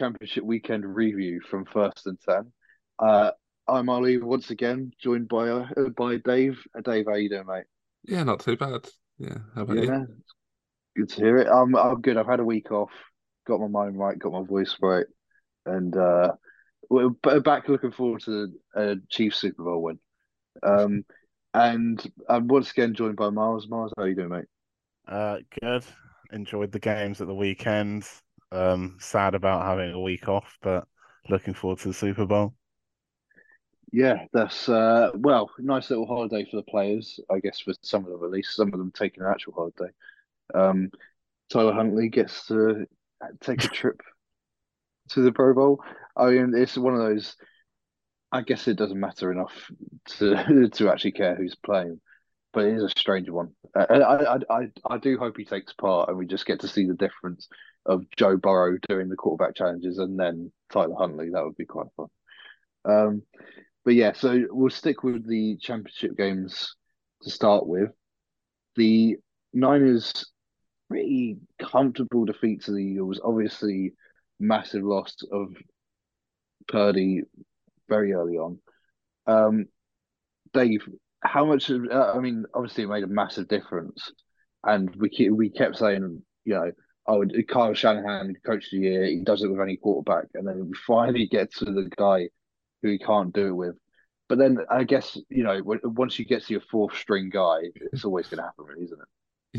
welcome to the NFL Championship Weekend review from First and Ten. Uh, I'm Ali once again, joined by uh, by Dave. Uh, Dave, how you doing, mate? Yeah, not too bad. Yeah, how about Yeah, you? good to hear it. I'm I'm good. I've had a week off, got my mind right, got my voice right, and uh, we're back looking forward to a Chiefs Super Bowl win. Um, and I'm once again joined by Miles. Miles, how you doing, mate? Uh, good. Enjoyed the games at the weekend. Um, sad about having a week off, but looking forward to the Super Bowl. Yeah, that's uh, well, nice little holiday for the players, I guess, for some of them at least. Some of them taking an actual holiday. Um, Tyler Huntley gets to take a trip to the Pro Bowl. I mean, it's one of those. I guess it doesn't matter enough to to actually care who's playing, but it is a strange one. Uh, I I I I do hope he takes part, and we just get to see the difference of Joe Burrow doing the quarterback challenges, and then Tyler Huntley. That would be quite fun. Um, but yeah, so we'll stick with the championship games to start with. The Niners pretty comfortable defeat to the Eagles. Obviously, massive loss of Purdy very early on. Um, Dave, how much? Uh, I mean, obviously, it made a massive difference, and we we kept saying, you know, oh, Kyle Shanahan, coach of the year, he does it with any quarterback, and then we finally get to the guy who he can't do it with. But then I guess you know, once you get to your fourth string guy, it's always going to happen, really, isn't it?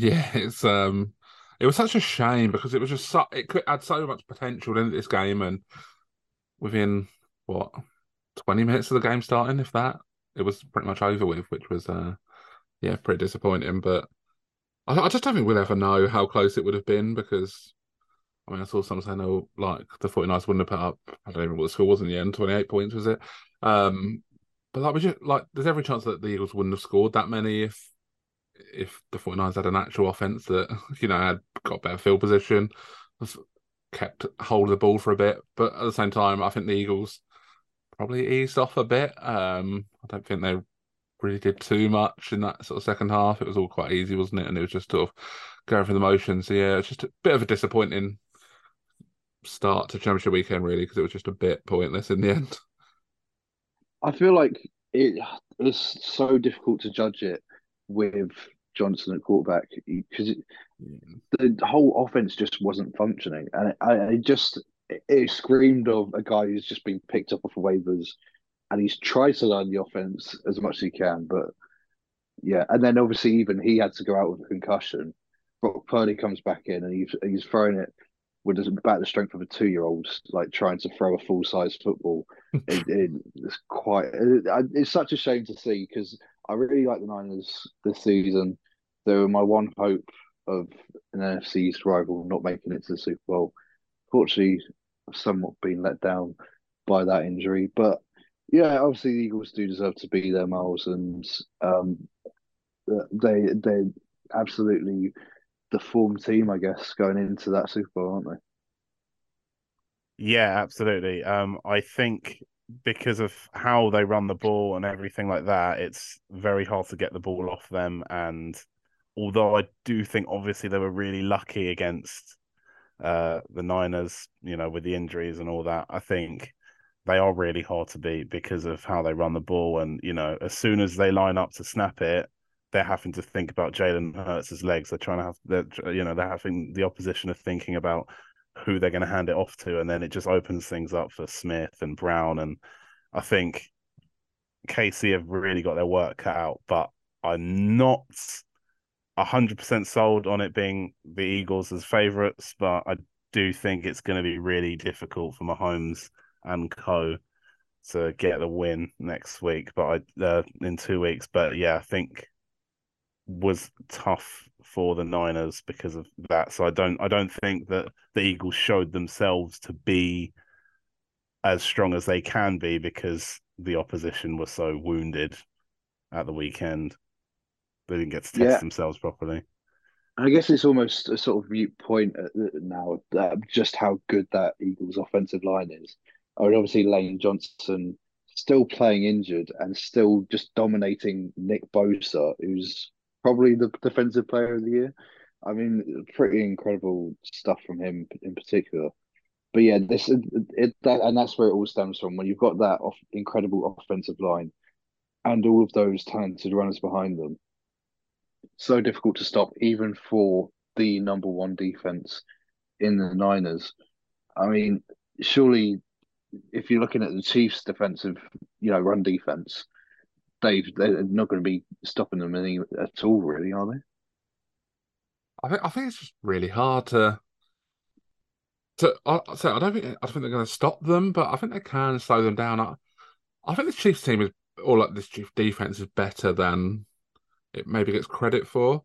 Yeah, it's um, it was such a shame because it was just so it could add so much potential into this game, and within what twenty minutes of the game starting, if that, it was pretty much over with, which was uh, yeah, pretty disappointing. But I, I just don't think we'll ever know how close it would have been because. I mean, I saw some saying, "Oh, like the 49ers wouldn't have put up." I don't remember what the score was in the end. Twenty-eight points was it? Um, but like, we just like, there's every chance that the Eagles wouldn't have scored that many if if the 49ers had an actual offense that you know had got better field position, kept hold of the ball for a bit. But at the same time, I think the Eagles probably eased off a bit. Um, I don't think they really did too much in that sort of second half. It was all quite easy, wasn't it? And it was just sort of going through the motions. So yeah, it's just a bit of a disappointing start to championship weekend, really, because it was just a bit pointless in the end. I feel like it it's so difficult to judge it with Johnson at quarterback because the whole offense just wasn't functioning, and it, I, it just it screamed of a guy who's just been picked up off of waivers, and he's tried to learn the offense as much as he can, but yeah, and then obviously even he had to go out with a concussion. Brock Purdy comes back in and he's he's throwing it with about the strength of a two year old, like trying to throw a full size football. it, it, it's quite it, it's such a shame to see because I really like the Niners this season. They were my one hope of an NFC East rival not making it to the Super Bowl. Fortunately, I've somewhat been let down by that injury, but yeah, obviously the Eagles do deserve to be there, Miles, and um, they they absolutely the form team, I guess, going into that Super Bowl, aren't they? Yeah, absolutely. Um, I think because of how they run the ball and everything like that, it's very hard to get the ball off them. And although I do think obviously they were really lucky against uh, the Niners, you know, with the injuries and all that, I think they are really hard to beat because of how they run the ball. And, you know, as soon as they line up to snap it, they're having to think about Jalen Hurts' legs. They're trying to have, they're, you know, they're having the opposition of thinking about who they're going to hand it off to, and then it just opens things up for Smith and Brown. And I think KC have really got their work cut out, but I'm not hundred percent sold on it being the Eagles as favourites, but I do think it's going to be really difficult for Mahomes and Co to get the win next week, but I uh, in two weeks. But yeah, I think was tough for the Niners because of that. So I don't I don't think that the Eagles showed themselves to be as strong as they can be because the opposition was so wounded at the weekend. They didn't get to test Yeah. themselves properly. I guess it's almost a sort of mute point now that just how good that Eagles offensive line is. Mean, obviously Lane Johnson still playing injured and still just dominating Nick Bosa, who's probably the defensive player of the year. I mean, pretty incredible stuff from him in particular. But yeah, this it that, and that's where it all stems from. When you've got that off, incredible offensive line and all of those talented runners behind them, so difficult to stop, even for the number one defense in the Niners. I mean, surely if you're looking at the Chiefs' defensive, you know, run defense, they they're not going to be stopping them any at all, really, are they? I think I think it's just really hard to to. I, so I don't think I don't think they're going to stop them, but I think they can slow them down. I, I think the Chiefs team is, or like this Chief defense is better than it maybe gets credit for.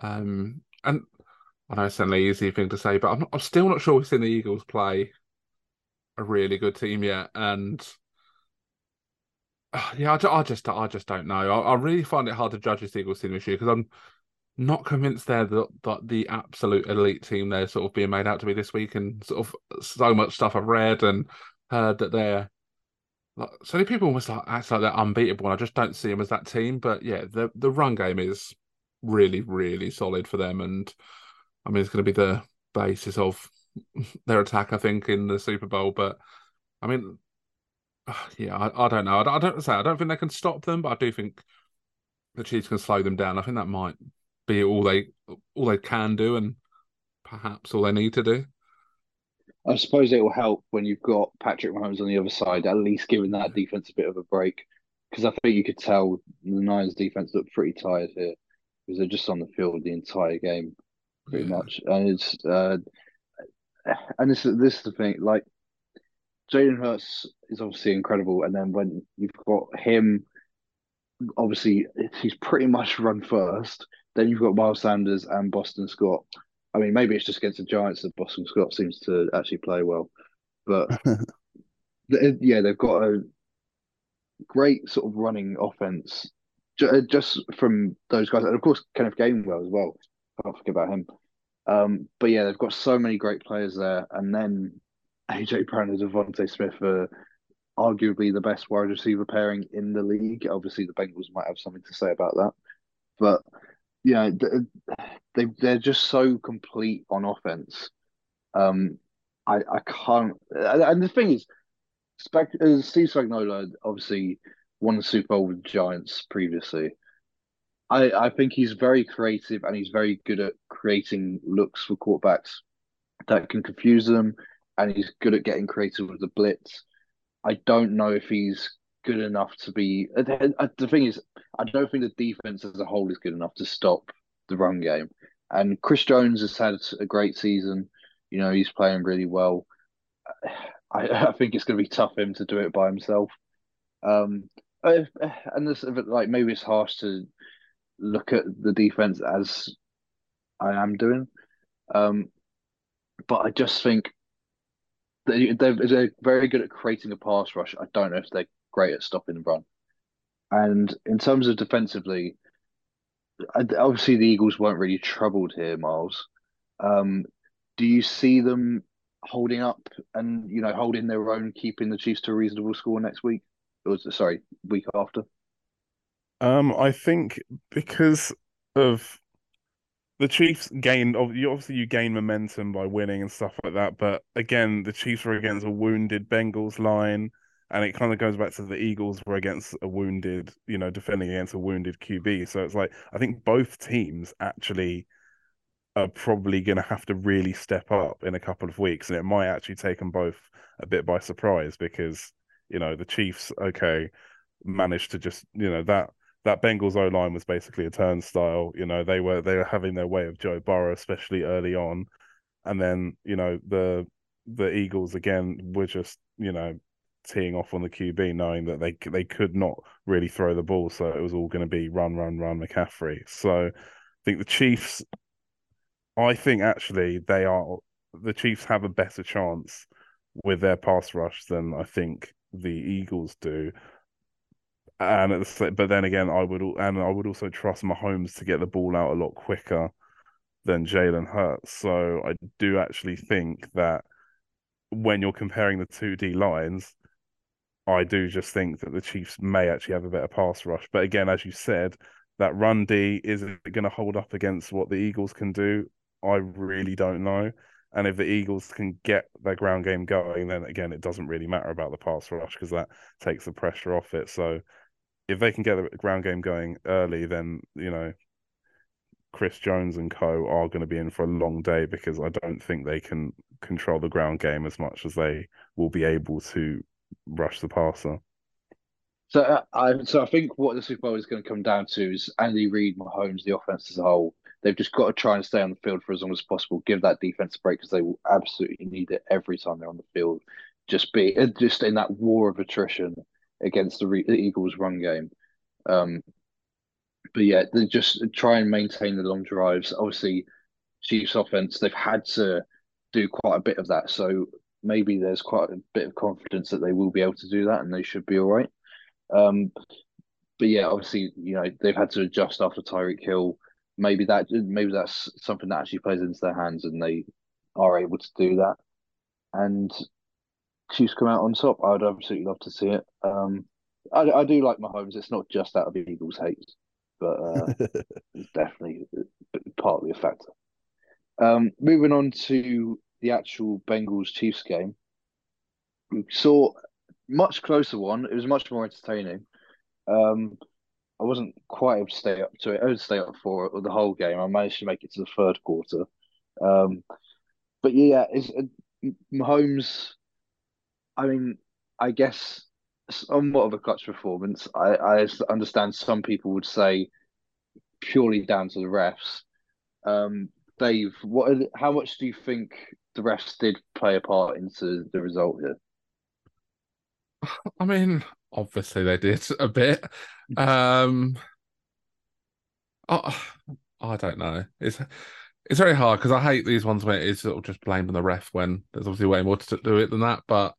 Um, and I know it's an easy thing to say, but I'm, not, I'm still not sure we've seen the Eagles play a really good team yet. And yeah, I, I, just I just don't know. I, I, really find it hard to judge this Eagles team this year because I'm not convinced they're the, the, the absolute elite team they're sort of being made out to be this week. And sort of so much stuff I've read and heard that they're like, so many people almost like act like they're unbeatable. And I just don't see them as that team. But yeah, the the run game is really really solid for them and I mean, it's going to be the basis of their attack, I think, in the Super Bowl. But I mean, yeah, I, I don't know. I, I don't say I don't think they can stop them, but I do think the Chiefs can slow them down. I think that might be all they all they can do, and perhaps all they need to do. I suppose it will help when you've got Patrick Mahomes on the other side, at least giving that defense a bit of a break. Because I think you could tell the Niners defense looked pretty tired here because they're just on the field the entire game pretty yeah. much. And it's uh, and this this is the thing, like Jalen Hurts is obviously incredible, and then when you've got him, obviously he's pretty much run first. Then you've got Miles Sanders and Boston Scott. I mean, maybe it's just against the Giants that Boston Scott seems to actually play well, but yeah, they've got a great sort of running offense uh, just from those guys, and of course Kenneth Gainwell as well. I Can't forget about him. Um, but yeah, they've got so many great players there, and then AJ Brown and DeVonta Smith are arguably the best wide receiver pairing in the league. Obviously, the Bengals might have something to say about that, but yeah, they they're just so complete on offense. Um, I I can't, and the thing is, Steve Spagnuolo obviously won the Super Bowl with the Giants previously. I, I think he's very creative and he's very good at creating looks for quarterbacks that can confuse them, and he's good at getting creative with the blitz. I don't know if he's good enough to be. The thing is, I don't think the defense as a whole is good enough to stop the run game. And Chris Jones has had a great season. You know, he's playing really well. I, I think it's going to be tough for him to do it by himself. Um, and this, like maybe it's harsh to look at the defense as I am doing. Um, but I just think they, they're, they're very good at creating a pass rush. I don't know if they're great at stopping the run. And in terms of defensively, obviously the Eagles weren't really troubled here, Miles. Um, do you see them holding up and you know holding their own, keeping the Chiefs to a reasonable score next week? Was sorry, week after. Um, I think because of the Chiefs gained obviously you gain momentum by winning and stuff like that, but again, the Chiefs were against a wounded Bengals line, and it kind of goes back to the Eagles were against a wounded, you know, defending against a wounded QB. So it's like I think both teams actually are probably going to have to really step up in a couple of weeks, and it might actually take them both a bit by surprise because you know the Chiefs, okay, managed to just you know that that Bengals O line was basically a turnstile. You know, they were they were having their way of Joe Burrow, especially early on, and then you know the the Eagles again were just you know teeing off on the QB, knowing that they they could not really throw the ball, so it was all going to be run, run, run McCaffrey. So I think the Chiefs, I think actually they are the Chiefs have a better chance with their pass rush than I think the Eagles do and at the, but then again, I would and I would also trust Mahomes to get the ball out a lot quicker than Jalen Hurts. So I do actually think that when you're comparing the two D lines, I do just think that the Chiefs may actually have a better pass rush. But again, as you said, that run D is going to hold up against what the Eagles can do? I really don't know. And if the Eagles can get their ground game going, then again, it doesn't really matter about the pass rush because that takes the pressure off it. So if they can get the ground game going early, then you know Chris Jones and co are going to be in for a long day because I don't think they can control the ground game as much as they will be able to rush the passer. So uh, I so I think what the Super Bowl is going to come down to is Andy Reid, Mahomes, the offense as a whole. They've just got to try and stay on the field for as long as possible. Give that defense a break because they will absolutely need it every time they're on the field. Just be uh, just in that war of attrition against the, the Eagles' run game. Um, but yeah, they just try and maintain the long drives. Obviously, Chiefs offense they've had to do quite a bit of that, so maybe there's quite a bit of confidence that they will be able to do that and they should be all right. Um, but yeah, obviously, you know, they've had to adjust after Tyreek Hill. Maybe that maybe that's something that actually plays into their hands and they are able to do that. And Chiefs come out on top. I'd absolutely love to see it. Um, I, I do like Mahomes. It's not just out of Eagles hate, but uh, it's definitely partly a factor. Um, moving on to the actual Bengals Chiefs game, we saw much closer one. It was much more entertaining. Um, I wasn't quite able to stay up to it. I would stay up for it the whole game. I managed to make it to the third quarter. Um, but yeah, it's uh, Mahomes. I mean, I guess somewhat of a clutch performance. I, I understand some people would say purely down to the refs. Um, Dave, what? How much do you think the refs did play a part into the result here? I mean, obviously they did a bit. Um, I, I don't know. It's it's very hard because I hate these ones where it's sort of just blaming the ref when there's obviously way more to do it than that. But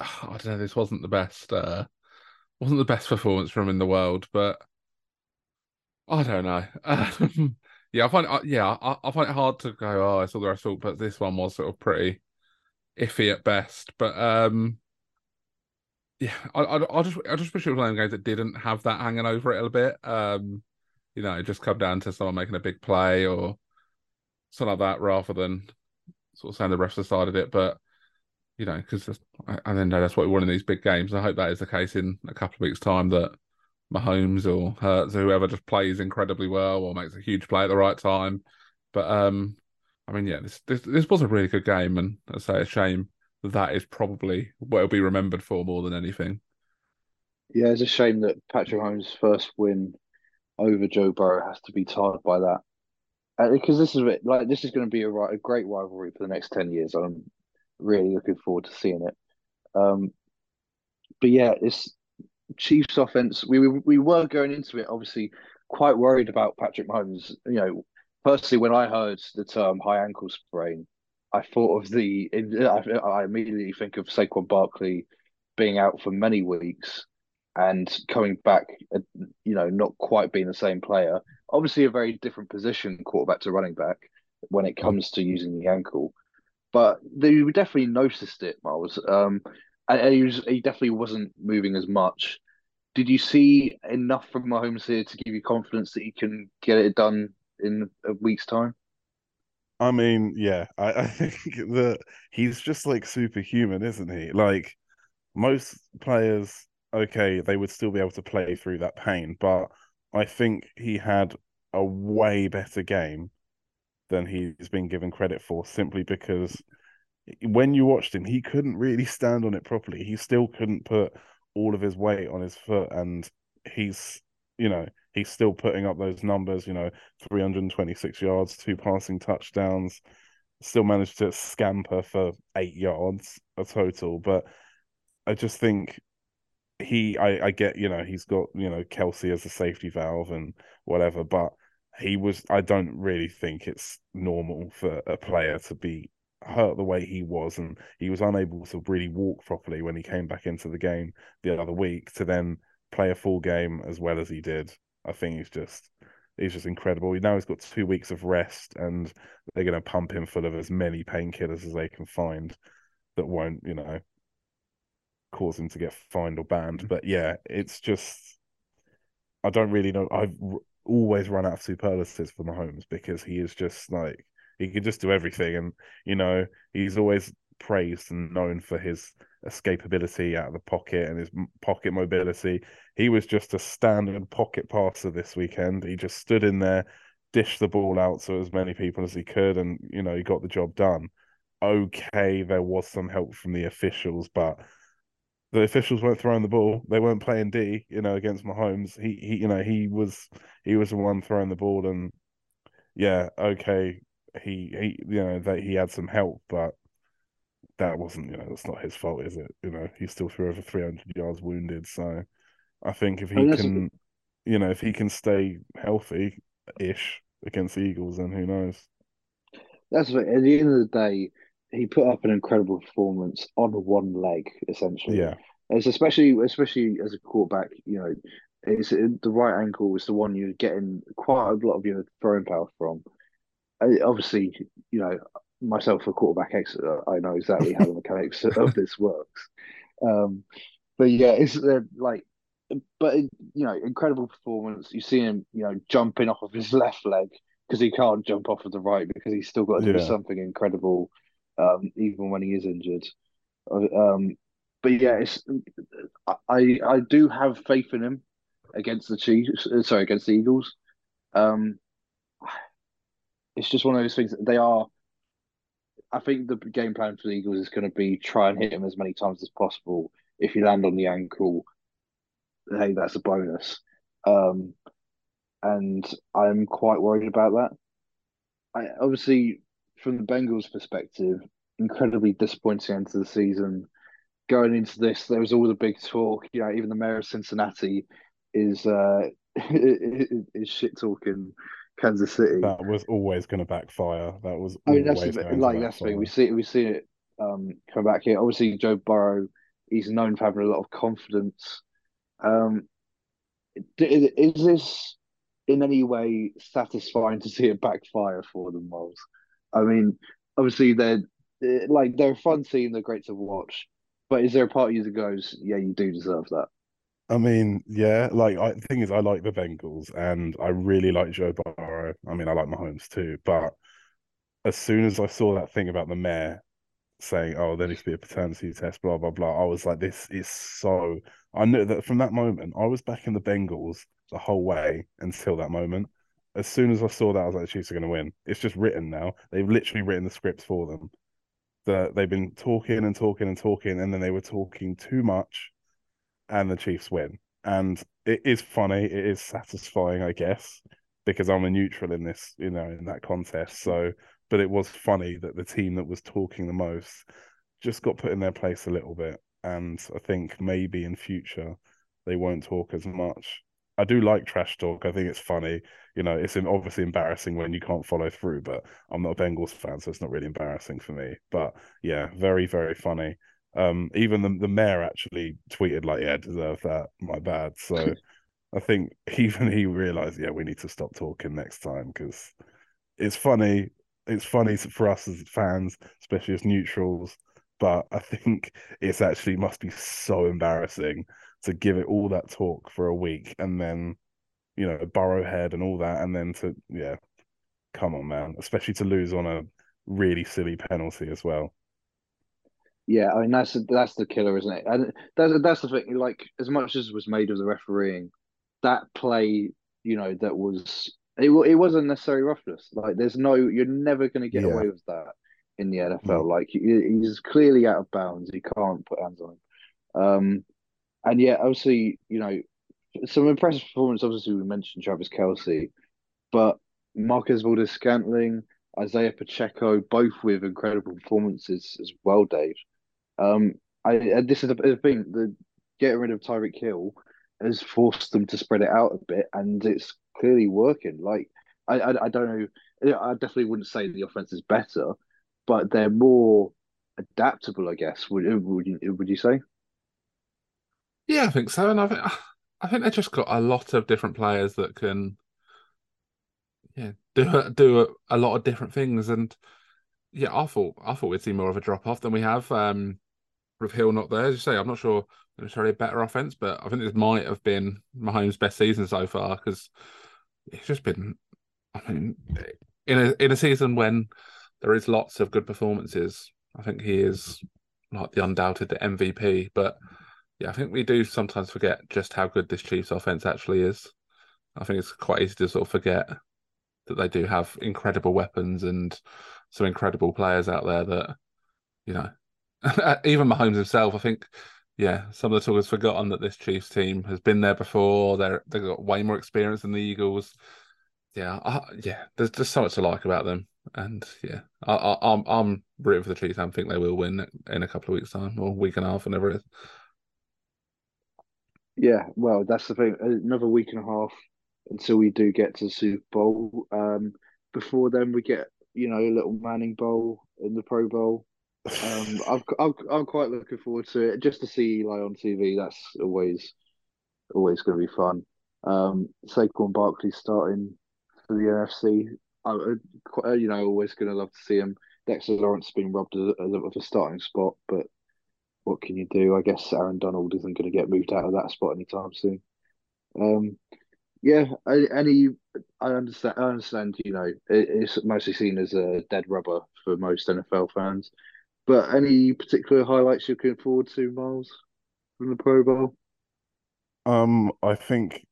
I don't know. This wasn't the best. Uh, wasn't the best performance from in the world, but I don't know. Um, yeah, I find it, yeah, I, I, find it hard to go. Oh, I saw the result, but this one was sort of pretty iffy at best. But um, yeah, I, I, I just I just wish it was one of games that didn't have that hanging over it a little bit. Um, you know, it just come down to someone making a big play or something like that, rather than sort of saying the refs decided it. But you know, because I then know that's what we want in these big games. I hope that is the case in a couple of weeks' time that Mahomes or Hurts or whoever just plays incredibly well or makes a huge play at the right time. But um, I mean, yeah, this this, this was a really good game, and I say a shame that, that is probably what it'll be remembered for more than anything. Yeah, it's a shame that Patrick Mahomes' first win over Joe Burrow has to be tarred by that, uh, because this is. Like this is going to be a, a great rivalry for the next ten years. I'm really looking forward to seeing it. Um, but yeah, it's Chiefs offense. We we were going into it obviously quite worried about Patrick Mahomes. You know, personally, when I heard the term high ankle sprain, I thought of the. I, immediately think of Saquon Barkley being out for many weeks and coming back. Uh, you know, not quite being the same player. Obviously, a very different position, quarterback to running back, when it comes to using the ankle. But they definitely noticed it, Miles. Um, and he, was, he definitely wasn't moving as much. Did you see enough from Mahomes here to give you confidence that he can get it done in a week's time? I mean, yeah, I, I think that he's just like superhuman, isn't he? Like most players, okay, they would still be able to play through that pain, but I think he had a way better game than he's been given credit for simply because when you watched him, he couldn't really stand on it properly. He still couldn't put all of his weight on his foot, and he's, you know, he's still putting up those numbers, you know, 326 yards, two passing touchdowns, still managed to scamper for eight yards a total. But I just think he, I, I get, you know, he's got, you know, Kelce as a safety valve and whatever, but he was, I don't really think it's normal for a player to be hurt the way he was and he was unable to really walk properly when he came back into the game the other week to then play a full game as well as he did I think he's just he's just incredible. Now he's got two weeks of rest, and they're going to pump him full of as many painkillers as they can find that won't, you know, cause him to get fined or banned. Mm-hmm. But yeah, it's just I don't really know. I've always run out of superlatives for Mahomes because he is just like he can just do everything, and you know he's always praised and known for his escapability out of the pocket and his pocket mobility. He was just a standard pocket passer this weekend. He just stood in there, dished the ball out to as many people as he could, and you know he got the job done. Okay, there was some help from the officials, but the officials weren't throwing the ball. They weren't playing D, you know, against Mahomes. He, he, you know, he was he was the one throwing the ball, and yeah, okay, he, he, you know, that he had some help, but that wasn't, you know, that's not his fault, is it? You know, he still threw over three hundred yards wounded. So, I think if he can, you know, if he can stay healthy ish against the Eagles, then who knows? That's right. At the end of the day, he put up an incredible performance on one leg, essentially. Yeah. It's especially especially as a quarterback, you know, it's the right ankle is the one you're getting quite a lot of your throwing power from. Obviously, you know, myself a quarterback expert, I know exactly how the mechanics of this works. Um, but yeah, it's uh, like, but you know, incredible performance. You see him, you know, jumping off of his left leg because he can't jump off of the right because he's still got to do yeah. something incredible um, even when he is injured. Um, but yeah, it's, I I do have faith in him against the Chiefs. Uh, sorry, against the Eagles. Um, it's just one of those things. They are. I think the game plan for the Eagles is going to be try and hit him as many times as possible. If you land on the ankle, hey, that's a bonus. Um, and I'm quite worried about that. I obviously from the Bengals' perspective, incredibly disappointing end to the season. Going into this, there was all the big talk. You know, even the mayor of Cincinnati is uh, is shit talking Kansas City. That was always going to backfire. That was. I mean, that's the, like that's thing. We see we see it um, come back here. Obviously, Joe Burrow, he's known for having a lot of confidence. Um, is this in any way satisfying to see it backfire for them, Miles? I mean, obviously they're like they're fun team. They're great to watch. But is there a part of you that goes, yeah, you do deserve that? I mean, yeah. Like, I, the thing is, I like the Bengals, and I really like Joe Burrow. I mean, I like Mahomes too. But as soon as I saw that thing about the mayor saying, "Oh, there needs to be a paternity test," blah blah blah, I was like, "This is so." I knew that from that moment, I was back in the Bengals the whole way until that moment as soon as I saw that, I was like, the Chiefs are going to win. It's just written now. They've literally written the scripts for them. That they've been talking and talking and talking, and then they were talking too much, and the Chiefs win. And it is funny. It is satisfying, I guess, because I'm a neutral in this, you know, in that contest. So, but it was funny that the team that was talking the most just got put in their place a little bit. And I think maybe in future they won't talk as much I do like trash talk. I think it's funny. You know, it's obviously embarrassing when you can't follow through, but I'm not a Bengals fan, so it's not really embarrassing for me. But yeah, very, very funny. Um, even the the mayor actually tweeted like, "Yeah, I deserve that. My bad." So I think even he realized, yeah, we need to stop talking next time because it's funny. It's funny for us as fans, especially as neutrals. But I think it's actually must be so embarrassing to give it all that talk for a week and then, you know, Burrowhead and all that, and then to yeah, come on, man, especially to lose on a really silly penalty as well. Yeah, I mean that's that's the killer, isn't it? And that's that's the thing. Like as much as was made of the refereeing, that play, you know, that was it. It wasn't necessary roughness. Like there's no, you're never going to get yeah. away with that in the NFL. Mm. Like he's clearly out of bounds. He can't put hands on him. Um, and yeah, obviously, you know, some impressive performance. Obviously, we mentioned Travis Kelce, but Marquez Valdes-Scantling, Isaiah Pacheco, both with incredible performances as well, Dave. Um, I this is the thing. The getting rid of Tyreek Hill has forced them to spread it out a bit, and it's clearly working. Like I, I, I don't know. I definitely wouldn't say the offense is better, but they're more adaptable. I guess would would would you say? Yeah, I think so, and I think I think they just got a lot of different players that can, yeah, do do a, a lot of different things. And yeah, I thought I thought we'd see more of a drop off than we have. Um, with Hill not there, as you say, I'm not sure necessarily a better offense, but I think this might have been Mahomes' best season so far because it's just been. I mean, in a in a season when there is lots of good performances, I think he is like the undoubted MVP. But yeah, I think we do sometimes forget just how good this Chiefs offense actually is. I think it's quite easy to sort of forget that they do have incredible weapons and some incredible players out there that, you know, even Mahomes himself, I think, yeah, some of the talk has forgotten that this Chiefs team has been there before. They're they've got way more experience than the Eagles. Yeah, I, yeah, there's just so much to like about them, and yeah, I, I, I'm I'm rooting for the Chiefs. I think they will win in a couple of weeks' time or week and a half, whenever it is. Yeah, well, that's the thing. Another week and a half until we do get to the Super Bowl. Um, before then, we get you know a little Manning Bowl in the Pro Bowl. Um, I've, I'm I'm quite looking forward to it just to see Eli on TV. That's always always going to be fun. Um, Saquon Barkley starting for the NFC. I, I you know, always going to love to see him. Dexter Lawrence being robbed of, of a starting spot, but what can you do? I guess Aaron Donald isn't going to get moved out of that spot anytime soon. Um, yeah, any I understand. I understand. You know, it's mostly seen as a dead rubber for most NFL fans. But any particular highlights you're looking forward to, Miles, from the Pro Bowl? Um, I think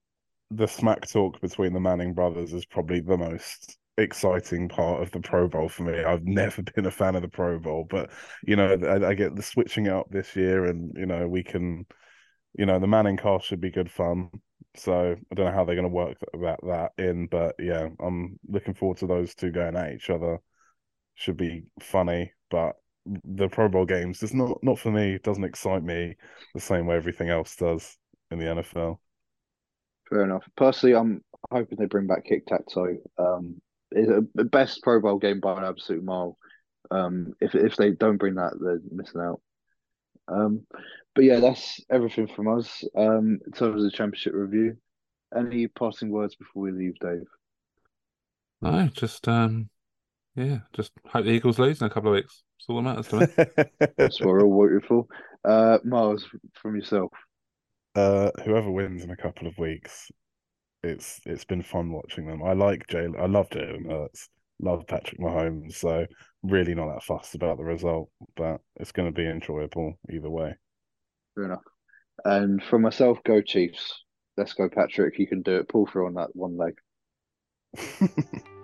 the smack talk between the Manning brothers is probably the most exciting part of the Pro Bowl for me. I've never been a fan of the Pro Bowl, but you know, I, I get the switching up this year, and you know, we can, you know, the Manning cast should be good fun. So I don't know how they're going to work that that in, but yeah, I'm looking forward to those two going at each other. Should be funny, but the Pro Bowl games does not not for me. It doesn't excite me the same way everything else does in the NFL. Fair enough. Personally, I'm hoping they bring back kick tac toe. Um, it's a best Pro Bowl game by an absolute mile. Um, if if they don't bring that, they're missing out. Um, but yeah, that's everything from us. Um, in terms of the championship review, any passing words before we leave, Dave? No, just um, yeah, just hope the Eagles lose in a couple of weeks. That's all that matters to me. that's what we're all waiting for. Uh, Miles, from yourself. Uh, whoever wins in a couple of weeks, it's it's been fun watching them. I like Jay. I love Jalen Hurts. Love Patrick Mahomes. So really not that fussed about the result, but it's going to be enjoyable either way. Fair enough. And for myself, go Chiefs. Let's go, Patrick. You can do it. Pull through on that one leg.